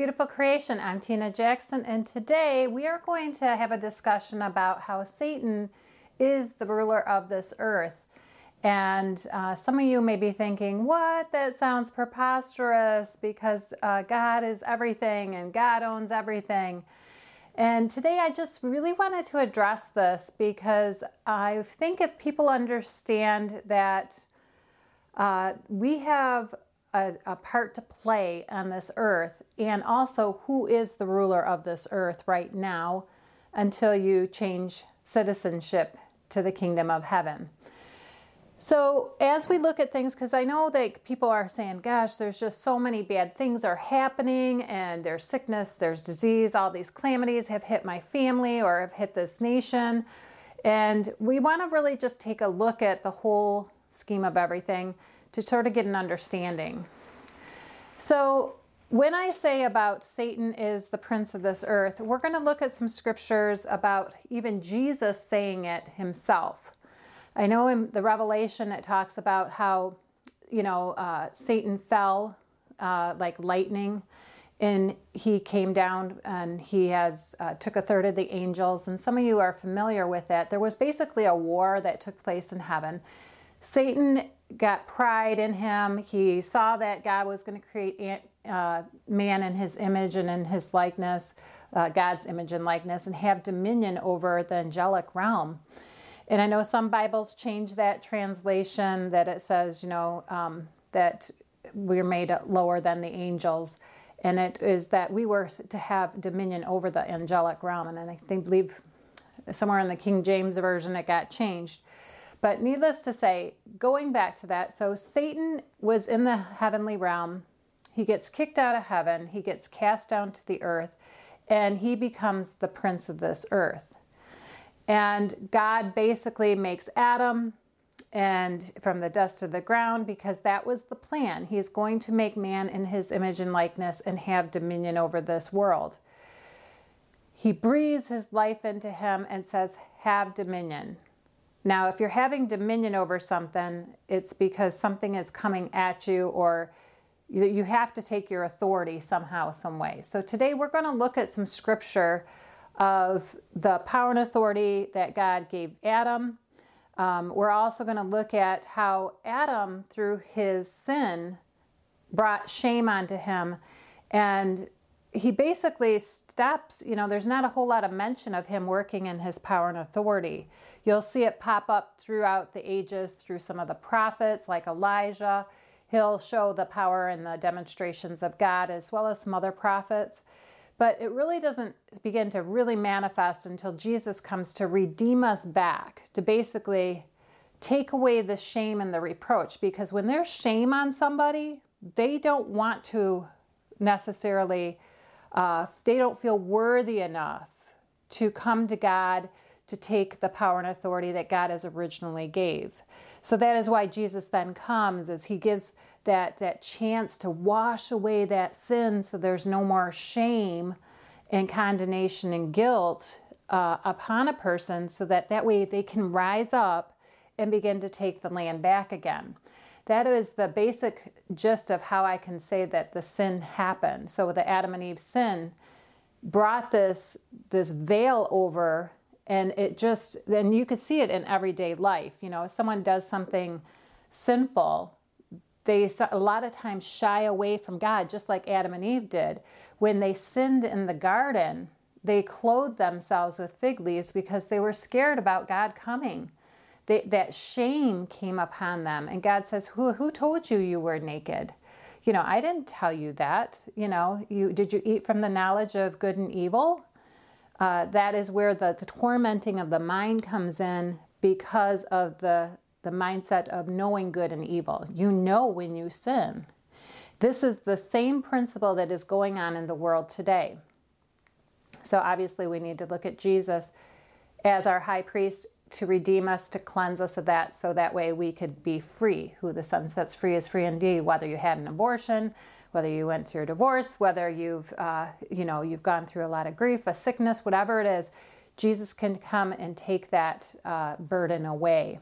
beautiful creation. I'm Tina Jackson, and today we are going to have a discussion about how Satan is the ruler of this earth. And uh, some of you may be thinking, what? That sounds preposterous because uh, God is everything and God owns everything. And today I just really wanted to address this because I think if people understand that uh, we have a, a, part to play on this earth, and also who is the ruler of this earth right now until you change citizenship to the kingdom of heaven. So, as we look at things, because I know that people are saying, gosh, there's just so many bad things are happening, and there's sickness, there's disease, all these calamities have hit my family or have hit this nation. And we want to really just take a look at the whole scheme of everything to sort of get an understanding. So, when I say about Satan is the prince of this earth, we're going to look at some scriptures about even Jesus saying it himself. I know in the Revelation it talks about how, you know, uh, Satan fell uh, like lightning and he came down and he has uh, took a third of the angels and some of you are familiar with it there was basically a war that took place in heaven satan got pride in him. He saw that God was going to create uh, man in his image and in his likeness, uh, God's image and likeness, and have dominion over the angelic realm. And I know some Bibles change that translation that it says, you know, um, that we're made lower than the angels. And it is that we were to have dominion over the angelic realm. And I think, believe somewhere in the King James Version it got changed. But needless to say, going back to that, so Satan was in the heavenly realm. He gets kicked out of heaven, he gets cast down to the earth, and he becomes the prince of this earth. And God basically makes Adam and from the dust of the ground because that was the plan. He's going to make man in his image and likeness and have dominion over this world. He breathes his life into him and says, Have dominion. Now, if you're having dominion over something, it's because something is coming at you or you have to take your authority somehow, some way. So today we're going to look at some scripture of the power and authority that God gave Adam. Um, we're also going to look at how Adam, through his sin, brought shame onto him and he basically stops, you know, there's not a whole lot of mention of him working in his power and authority. You'll see it pop up throughout the ages through some of the prophets like Elijah. He'll show the power and the demonstrations of God as well as some other prophets. But it really doesn't begin to really manifest until Jesus comes to redeem us back, to basically take away the shame and the reproach. Because when there's shame on somebody, they don't want to necessarily uh, they don't feel worthy enough to come to God to take the power and authority that God has originally gave. So that is why Jesus then comes as he gives that that chance to wash away that sin so there's no more shame and condemnation and guilt uh, upon a person so that that way they can rise up and begin to take the land back again. That is the basic gist of how I can say that the sin happened. So the Adam and Eve sin brought this this veil over and it just then you could see it in everyday life. You know, if someone does something sinful, they a lot of times shy away from God just like Adam and Eve did. When they sinned in the garden, they clothed themselves with fig leaves because they were scared about God coming they, that shame came upon them. And God says, who, who told you you were naked? You know, I didn't tell you that. You know, you did you eat from the knowledge of good and evil? Uh, that is where the, the tormenting of the mind comes in because of the, the mindset of knowing good and evil. You know when you sin. This is the same principle that is going on in the world today. So obviously, we need to look at Jesus as our high priest to redeem us, to cleanse us of that, so that way we could be free. Who the Son sets free is free indeed. Whether you had an abortion, whether you went through a divorce, whether you've, uh, you know, you've gone through a lot of grief, a sickness, whatever it is, Jesus can come and take that uh, burden away.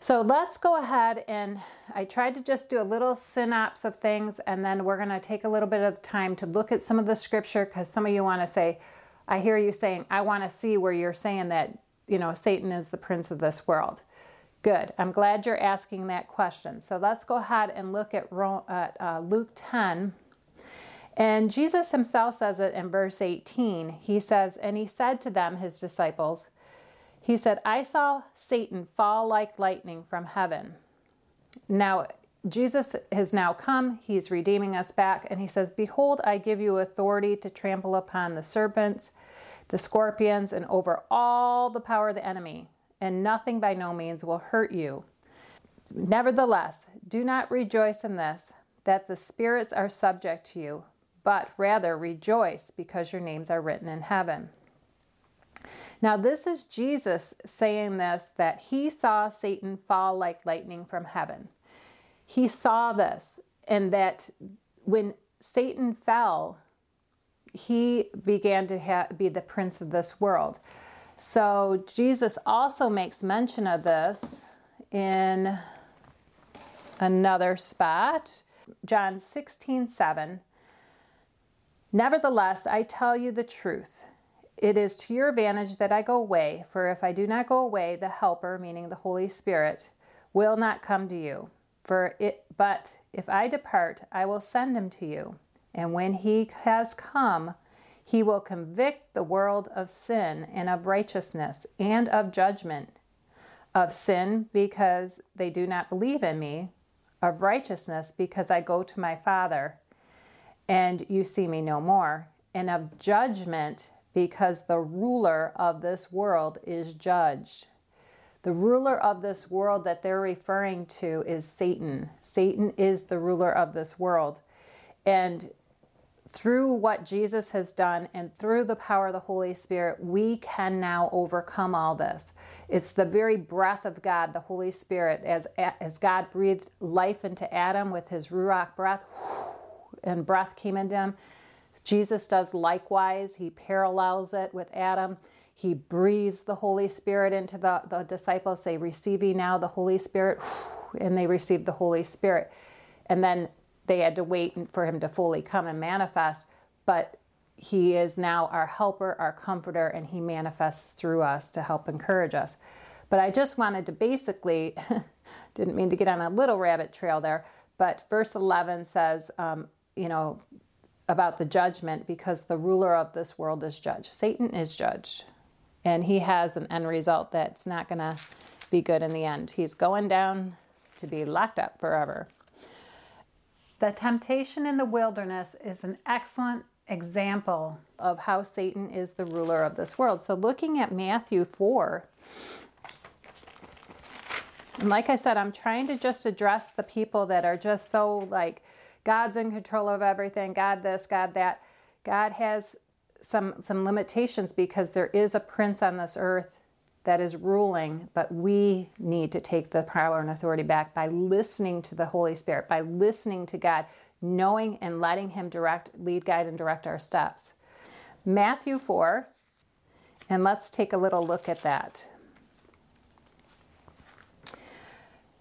So let's go ahead and I tried to just do a little synopsis of things and then we're going to take a little bit of time to look at some of the scripture because some of you want to say, I hear you saying, I want to see where you're saying that, you know, Satan is the prince of this world. Good. I'm glad you're asking that question. So let's go ahead and look at, uh, Luke 10. And Jesus himself says it in verse 18. He says, And he said to them, his disciples, he said, I saw Satan fall like lightning from heaven. Now, Jesus has now come. He's redeeming us back. And he says, Behold, I give you authority to trample upon the serpents, the scorpions, and over all the power of the enemy, and nothing by no means will hurt you. Nevertheless, do not rejoice in this, that the spirits are subject to you, but rather rejoice because your names are written in heaven. Now, this is Jesus saying this that he saw Satan fall like lightning from heaven. He saw this, and that when Satan fell, he began to ha- be the prince of this world. So, Jesus also makes mention of this in another spot. John 16, 7. Nevertheless, I tell you the truth. It is to your advantage that I go away, for if I do not go away, the Helper, meaning the Holy Spirit, will not come to you. For it, but if I depart, I will send him to you. And when he has come, he will convict the world of sin and of righteousness and of judgment. Of sin, because they do not believe in me. Of righteousness, because I go to my Father, and you see me no more. And of judgment, because the ruler of this world is judged. The ruler of this world that they're referring to is Satan. Satan is the ruler of this world. And through what Jesus has done and through the power of the Holy Spirit, we can now overcome all this. It's the very breath of God, the Holy Spirit, as, as God breathed life into Adam with his Ruach breath, and breath came into him. Jesus does likewise. He parallels it with Adam. He breathes the Holy Spirit into the, the disciples, say, Receiving now the Holy Spirit, and they receive the Holy Spirit. And then they had to wait for him to fully come and manifest. But he is now our helper, our comforter, and he manifests through us to help encourage us. But I just wanted to basically, didn't mean to get on a little rabbit trail there, but verse 11 says, um, you know, about the judgment because the ruler of this world is judged. Satan is judged, and he has an end result that's not going to be good in the end. He's going down to be locked up forever. The temptation in the wilderness is an excellent example of how Satan is the ruler of this world. So, looking at Matthew 4, and like I said, I'm trying to just address the people that are just so like, God's in control of everything, God this, God that. God has some some limitations because there is a prince on this earth that is ruling, but we need to take the power and authority back by listening to the Holy Spirit, by listening to God, knowing and letting him direct, lead, guide and direct our steps. Matthew 4, and let's take a little look at that.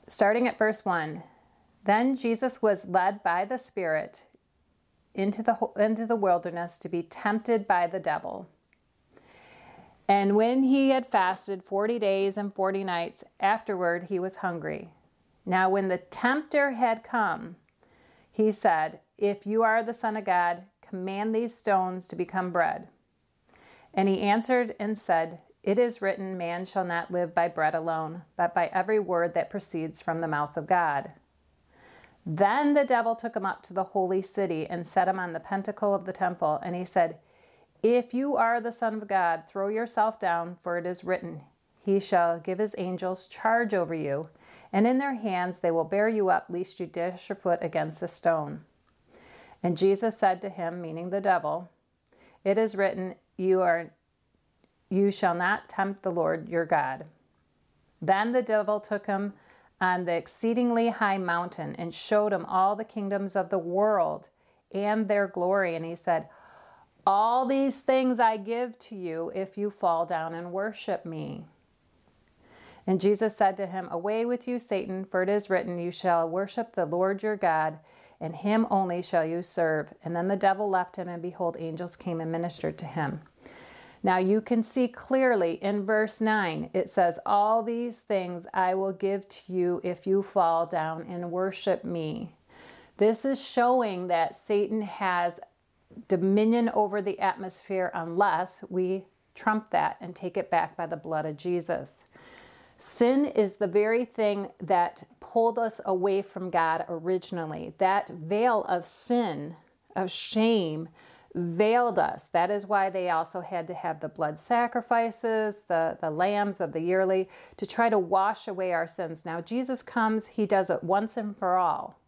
Starting at verse 1. Then Jesus was led by the Spirit into the, into the wilderness to be tempted by the devil. And when he had fasted 40 days and 40 nights, afterward he was hungry. Now, when the tempter had come, he said, If you are the Son of God, command these stones to become bread. And he answered and said, It is written, Man shall not live by bread alone, but by every word that proceeds from the mouth of God. Then the devil took him up to the holy city and set him on the pentacle of the temple. And he said, If you are the Son of God, throw yourself down, for it is written, He shall give his angels charge over you, and in their hands they will bear you up, lest you dash your foot against a stone. And Jesus said to him, meaning the devil, It is written, You are you shall not tempt the Lord your God. Then the devil took him on the exceedingly high mountain and showed him all the kingdoms of the world and their glory. And he said, All these things I give to you if you fall down and worship me. And Jesus said to him, Away with you, Satan, for it is written, You shall worship the Lord your God, and him only shall you serve. And then the devil left him, and behold, angels came and ministered to him. Now you can see clearly in verse 9, it says, All these things I will give to you if you fall down and worship me. This is showing that Satan has dominion over the atmosphere unless we trump that and take it back by the blood of Jesus. Sin is the very thing that pulled us away from God originally. That veil of sin, of shame, veiled us. That is why they also had to have the blood sacrifices, the, the lambs of the yearly, to try to wash away our sins. Now, Jesus comes, He does it once and for all.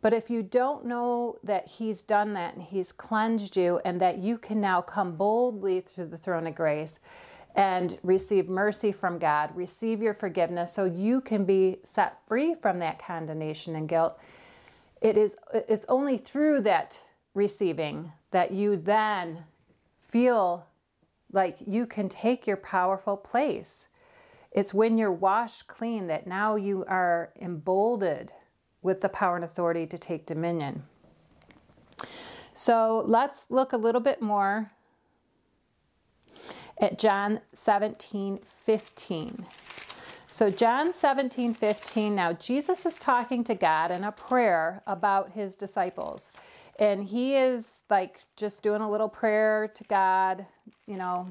But if you don't know that He's done that and He's cleansed you, and that you can now come boldly through the throne of grace and receive mercy from God, receive your forgiveness so you can be set free from that condemnation and guilt, it is it's only through that receiving that you then feel like you can take your powerful place. It's when you're washed clean that now you are emboldened with the power and authority to take dominion. So let's look a little bit more at John 17 15. So, John 17 15, now Jesus is talking to God in a prayer about his disciples. And he is like just doing a little prayer to God, you know,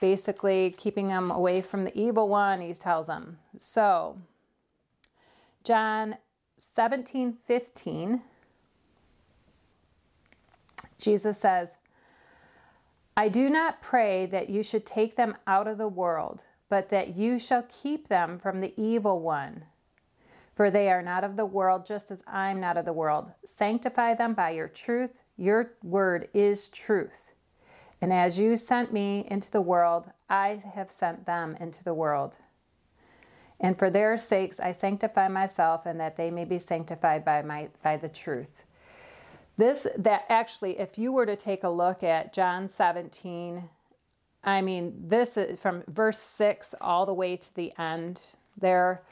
basically keeping them away from the evil one, he tells them. So, John 17 15, Jesus says, I do not pray that you should take them out of the world, but that you shall keep them from the evil one. For they are not of the world, just as I'm not of the world. Sanctify them by your truth. Your word is truth. And as you sent me into the world, I have sent them into the world. And for their sakes I sanctify myself, and that they may be sanctified by my by the truth. This that actually, if you were to take a look at John 17, I mean, this is from verse 6 all the way to the end there.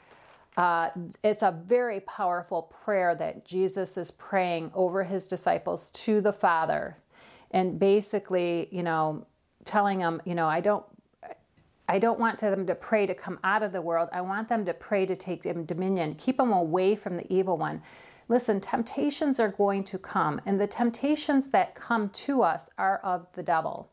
Uh, it's a very powerful prayer that Jesus is praying over his disciples to the Father. And basically, you know, telling them, you know, I don't I don't want them to pray to come out of the world. I want them to pray to take dominion, keep them away from the evil one. Listen, temptations are going to come, and the temptations that come to us are of the devil.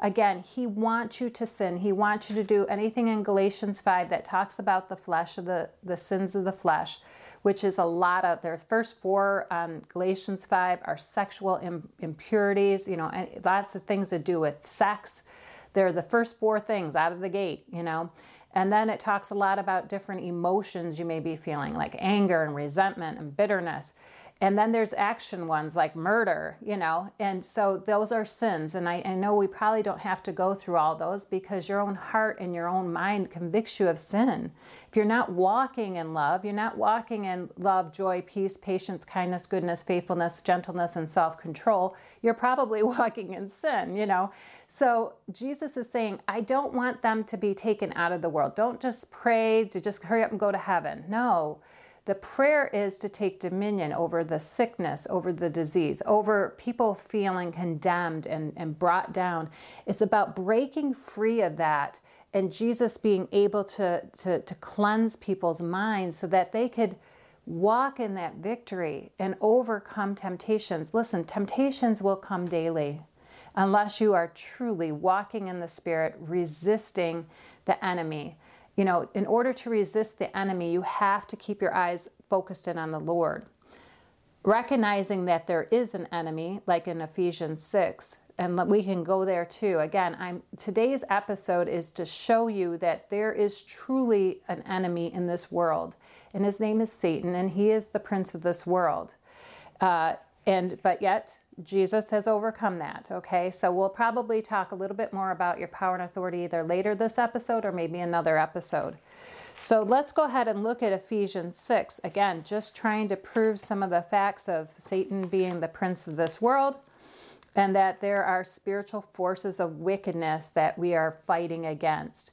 Again, he wants you to sin. He wants you to do anything in Galatians 5 that talks about the flesh, of the, the sins of the flesh, which is a lot of their first four um, Galatians 5 are sexual impurities, you know, and lots of things to do with sex. They're the first four things out of the gate, you know. And then it talks a lot about different emotions you may be feeling, like anger and resentment and bitterness. And then there's action ones like murder, you know, and so those are sins. And I, I, know we probably don't have to go through all those because your own heart and your own mind convicts you of sin. If you're not walking in love, you're not walking in love, joy, peace, patience, kindness, goodness, faithfulness, gentleness, and self control, you're probably walking in sin, you know. So Jesus is saying, I don't want them to be taken out of the world. Don't just pray to just hurry up and go to heaven. No. The prayer is to take dominion over the sickness, over the disease, over people feeling condemned and, and brought down. It's about breaking free of that and Jesus being able to, to, to cleanse people's minds so that they could walk in that victory and overcome temptations. Listen, temptations will come daily unless you are truly walking in the Spirit, resisting the enemy you know, in order to resist the enemy, you have to keep your eyes focused in on the Lord. Recognizing that there is an enemy, like in Ephesians 6, and we can go there too. Again, I'm today's episode is to show you that there is truly an enemy in this world, and his name is Satan, and he is the prince of this world. Uh, and but yet Jesus has overcome that. Okay, so we'll probably talk a little bit more about your power and authority either later this episode or maybe another episode. So let's go ahead and look at Ephesians 6. Again, just trying to prove some of the facts of Satan being the prince of this world and that there are spiritual forces of wickedness that we are fighting against.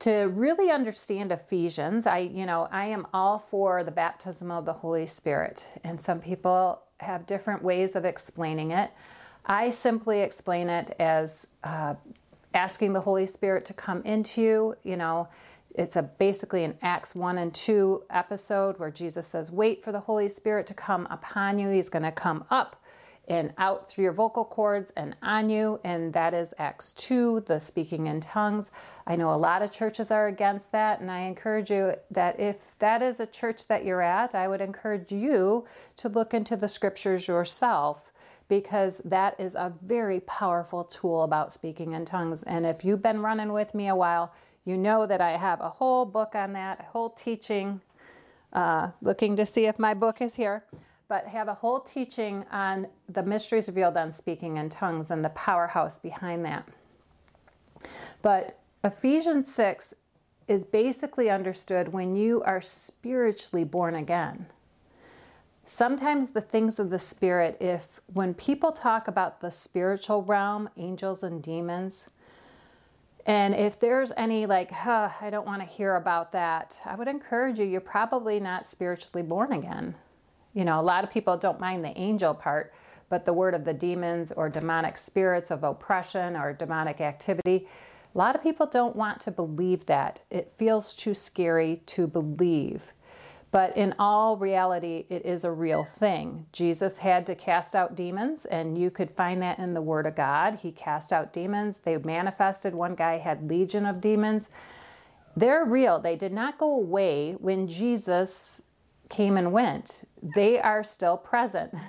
to really understand Ephesians, I, you know, I am all for the baptism of the Holy Spirit, and some people have different ways of explaining it. I simply explain it as uh, asking the Holy Spirit to come into you. You know, it's a basically an Acts 1 and 2 episode where Jesus says, Wait for the Holy Spirit to come upon you. He's going to come up and out through your vocal cords and on you. And that is Acts 2, the speaking in tongues. I know a lot of churches are against that. And I encourage you that if that is a church that you're at, I would encourage you to look into the scriptures yourself because that is a very powerful tool about speaking in tongues. And if you've been running with me a while, you know that I have a whole book on that, a whole teaching. Uh, looking to see if my book is here but have a whole teaching on the mysteries revealed on speaking in tongues and the powerhouse behind that. But Ephesians 6 is basically understood when you are spiritually born again. Sometimes the things of the spirit, if when people talk about the spiritual realm, angels and demons, and if there's any like, huh, I don't want to hear about that, I would encourage you, you're probably not spiritually born again. You know, a lot of people don't mind the angel part, but the word of the demons or demonic spirits of oppression or demonic activity, a lot of people don't want to believe that. It feels too scary to believe. But in all reality, it is a real thing. Jesus had to cast out demons, and you could find that in the Word of God. He cast out demons. They manifested. One guy had legion of demons. They're real. They did not go away when Jesus came and went, they are still present.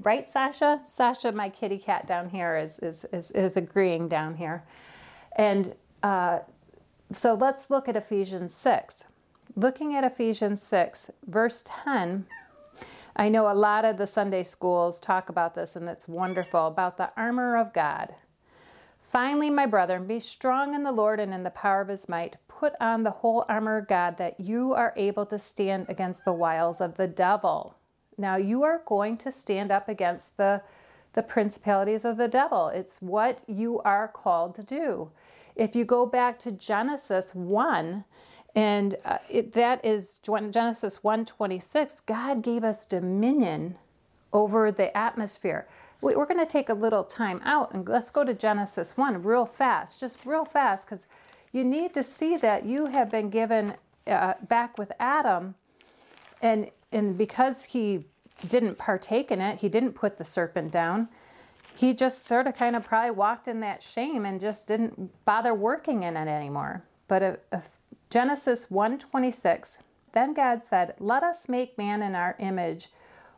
Right, Sasha? Sasha, my kitty cat down here, is, is, is, is agreeing down here. And uh, so let's look at Ephesians 6. Looking at Ephesians 6, verse 10, I know a lot of the Sunday schools talk about this, and it's wonderful about the armor of God. Finally, my brethren, be strong in the Lord and in the power of his might. Put on the whole armor of God that you are able to stand against the wiles of the devil. Now, you are going to stand up against the, the principalities of the devil. It's what you are called to do. If you go back to Genesis 1, and uh, it, that is Genesis 1:26, God gave us dominion over the atmosphere we're going to take a little time out and let's go to Genesis 1 real fast, just real fast, because you need to see that you have been given uh, back with Adam, and and because he didn't partake in it, he didn't put the serpent down. He just sort of kind of probably walked in that shame and just didn't bother working in it anymore. But if, if Genesis 1:26, then God said, "Let us make man in our image,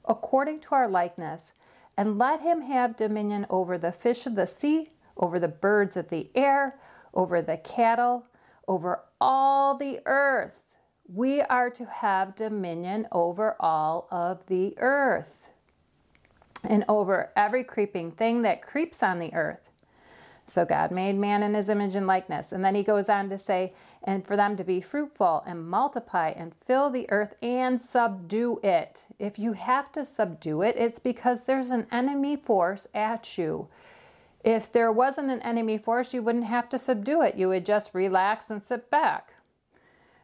according to our likeness." and let him have dominion over the fish of the sea, over the birds of the air, over the cattle, over all the earth. We are to have dominion over all of the earth and over every creeping thing that creeps on the earth. So God made man in his image and likeness. And then he goes on to say, and for them to be fruitful and multiply and fill the earth and subdue it. If you have to subdue it, it's because there's an enemy force at you. If there wasn't an enemy force, you wouldn't have to subdue it. You would just relax and sit back.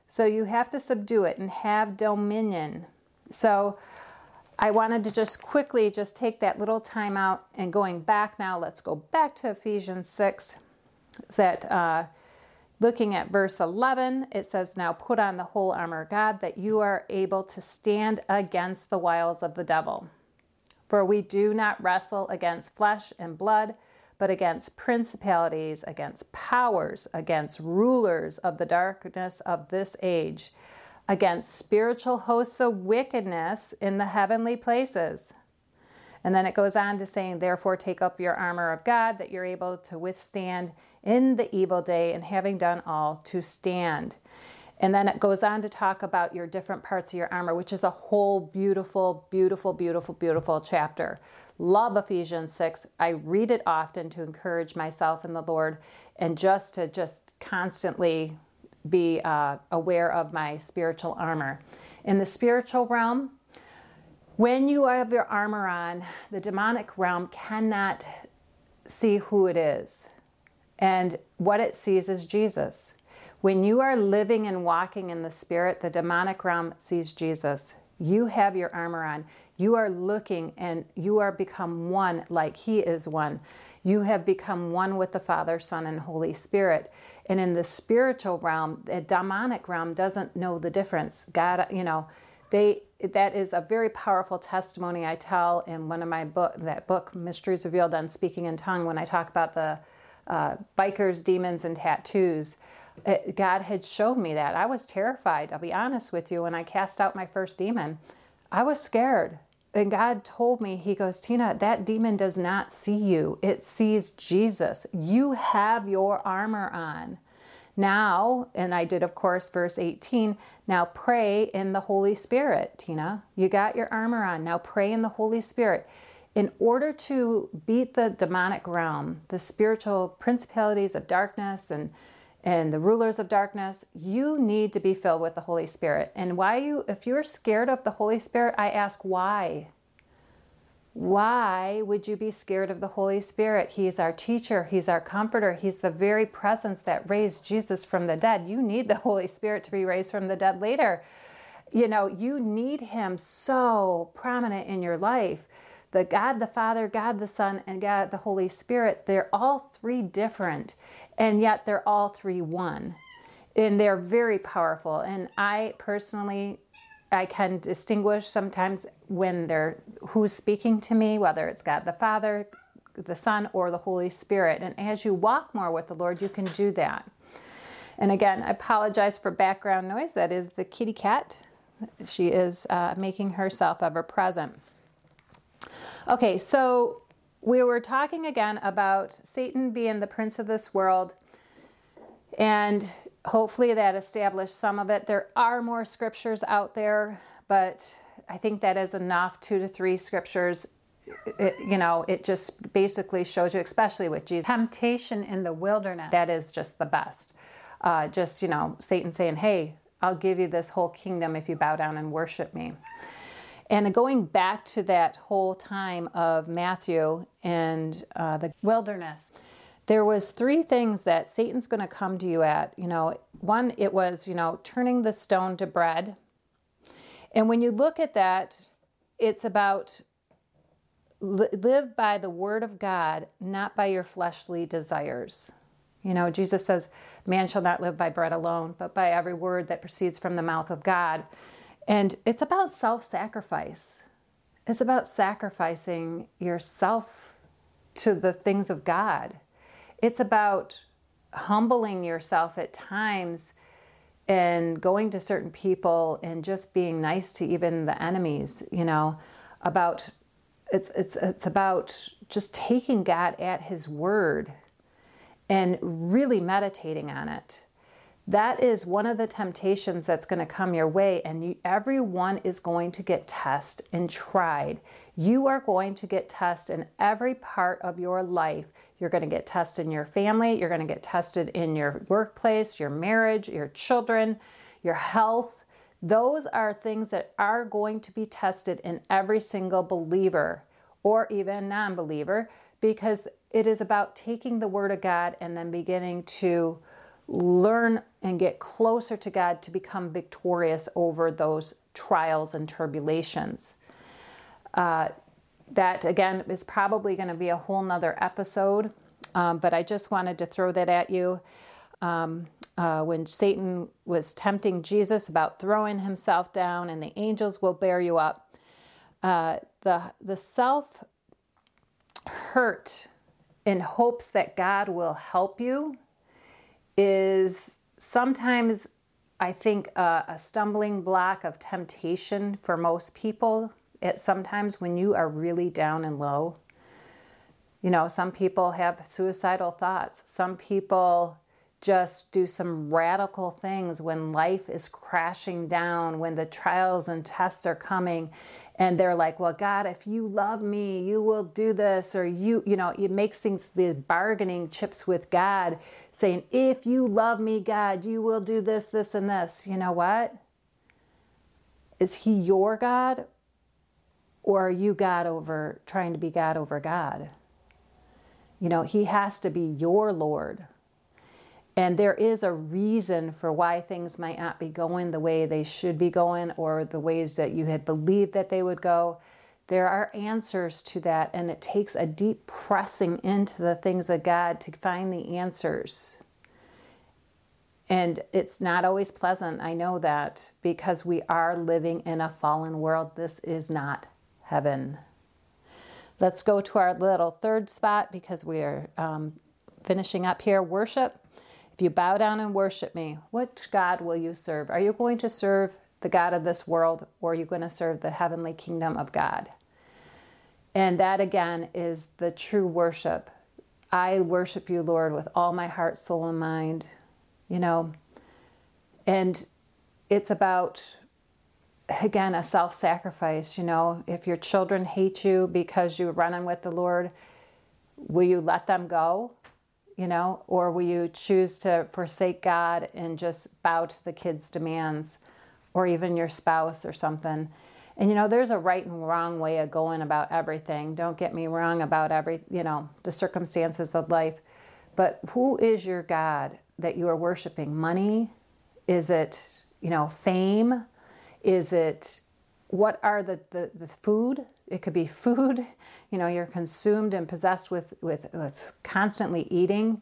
So you have to subdue it and have dominion. So I wanted to just quickly just take that little time out and going back now, let's go back to Ephesians 6. That uh, looking at verse 11, it says, Now put on the whole armor of God that you are able to stand against the wiles of the devil. For we do not wrestle against flesh and blood, but against principalities, against powers, against rulers of the darkness of this age against spiritual hosts of wickedness in the heavenly places. And then it goes on to saying, Therefore, take up your armor of God that you're able to withstand in the evil day, and having done all, to stand. And then it goes on to talk about your different parts of your armor, which is a whole beautiful, beautiful, beautiful, beautiful chapter. Love Ephesians 6. I read it often to encourage myself in the Lord and just to just constantly be uh, aware of my spiritual armor. In the spiritual realm, when you have your armor on, the demonic realm cannot see who it is. And what it sees is Jesus. When you are living and walking in the Spirit, the demonic realm sees Jesus. You have your armor on. You are looking and you are become one like He is one. You have become one with the Father, Son, and Holy Spirit. And in the spiritual realm, the demonic realm doesn't know the difference. God, you know, they that is a very powerful testimony I tell in one of my book that book Mysteries Revealed on Speaking in Tongue when I talk about the uh, bikers, demons, and tattoos. It, God had showed me that. I was terrified. I'll be honest with you. When I cast out my first demon, I was scared. And God told me, He goes, Tina, that demon does not see you, it sees Jesus. You have your armor on. Now, and I did, of course, verse 18, now pray in the Holy Spirit, Tina. You got your armor on. Now pray in the Holy Spirit. In order to beat the demonic realm, the spiritual principalities of darkness and and the rulers of darkness, you need to be filled with the Holy Spirit. And why you if you're scared of the Holy Spirit, I ask why? Why would you be scared of the Holy Spirit? He is our teacher, He's our comforter, He's the very presence that raised Jesus from the dead. You need the Holy Spirit to be raised from the dead later. You know, you need Him so prominent in your life. The God the Father, God the Son, and God the Holy Spirit, they're all three different, and yet they're all three one. And they're very powerful. And I personally I can distinguish sometimes when they're who's speaking to me, whether it's God the Father, the Son, or the Holy Spirit. And as you walk more with the Lord, you can do that. And again, I apologize for background noise. That is the kitty cat. She is uh, making herself ever present. Okay, so we were talking again about Satan being the prince of this world. And hopefully that established some of it. There are more scriptures out there, but I think that is enough two to three scriptures. It, you know, it just basically shows you, especially with Jesus. Temptation in the wilderness. That is just the best. Uh, just, you know, Satan saying, hey, I'll give you this whole kingdom if you bow down and worship me. And going back to that whole time of Matthew and uh, the wilderness, there was three things that Satan's going to come to you at. You know, one it was, you know, turning the stone to bread. And when you look at that, it's about live by the word of God, not by your fleshly desires. You know, Jesus says, Man shall not live by bread alone, but by every word that proceeds from the mouth of God. And it's about self sacrifice. It's about sacrificing yourself to the things of God. It's about humbling yourself at times and going to certain people and just being nice to even the enemies, you know, about it's it's it's about just taking God at his word and really meditating on it that is one of the temptations that's going to come your way and you, everyone is going to get tested and tried. You are going to get tested in every part of your life. You're going to get tested in your family you're going to get tested in your workplace your marriage your children your health. Those are things that are going to be tested in every single believer or even non-believer because it is about taking the word of god and then beginning to learn and get closer to God to become victorious over those trials and tribulations. Uh, that again is probably going to be a whole nother episode, um, but I just wanted to throw that at you. Um, uh, when Satan was tempting Jesus about throwing himself down and the angels will bear you up, uh, the, the self hurt in hopes that God will help you is sometimes I think a stumbling block of temptation for most people. It sometimes when you are really down and low. You know, some people have suicidal thoughts. Some people just do some radical things when life is crashing down, when the trials and tests are coming, and they're like, "Well, God, if you love me, you will do this," or you, you know, it makes things the bargaining chips with God, saying, "If you love me, God, you will do this, this, and this." You know what? Is He your God, or are you God over trying to be God over God? You know, He has to be your Lord And there is a reason for why things might not be going the way they should be going or the ways that you had believed that they would go. There are answers to that, and it takes a deep pressing into the things of God to find the answers. And it's not always pleasant, I know that, because we are living in a fallen world. This is not heaven. Let's go to our little third spot because we are um, finishing up here worship. If you bow down and worship me, which God will you serve? Are you going to serve the God of this world or are you going to serve the heavenly kingdom of God? And that again is the true worship. I worship you, Lord, with all my heart, soul, and mind, you know. And it's about, again, a self sacrifice, you know. If your children hate you because you're running with the Lord, will you let them go? You know, or will you choose to forsake God and just bow to the kids' demands or even your spouse or something? And you know, there's a right and wrong way of going about everything. Don't get me wrong about every, you know, the circumstances of life. But who is your God that you are worshiping? Money? Is it, you know, fame? Is it what are the, the, the food it could be food. You know you're consumed and possessed with, with, with constantly eating.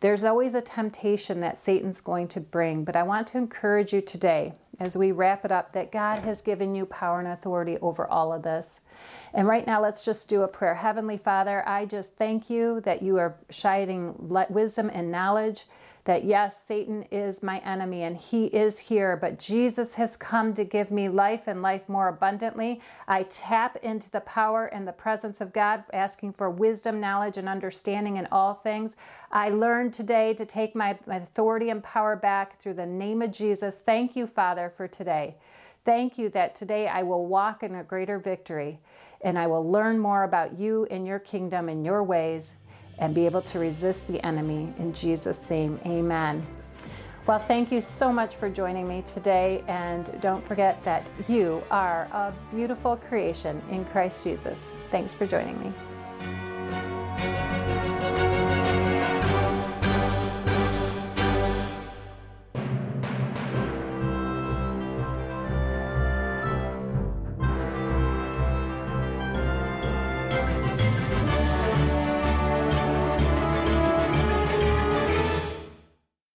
There's always a temptation that satan's going to bring but i want to encourage you today as we wrap it up that god has given you power and authority over all of this. And right now let's just do a prayer. Heavenly father i just thank you that you are shining wisdom and knowledge that yes, Satan is my enemy and he is here, but Jesus has come to give me life and life more abundantly. I tap into the power and the presence of God, asking for wisdom, knowledge, and understanding in all things. I learned today to take my, my authority and power back through the name of Jesus. Thank you, Father, for today. Thank you that today I will walk in a greater victory and I will learn more about you and your kingdom and your ways and be able to resist the enemy. In Jesus' name, amen. Well, thank you so much for joining me today. And don't forget that you are a beautiful creation in Christ Jesus. Thanks for joining me.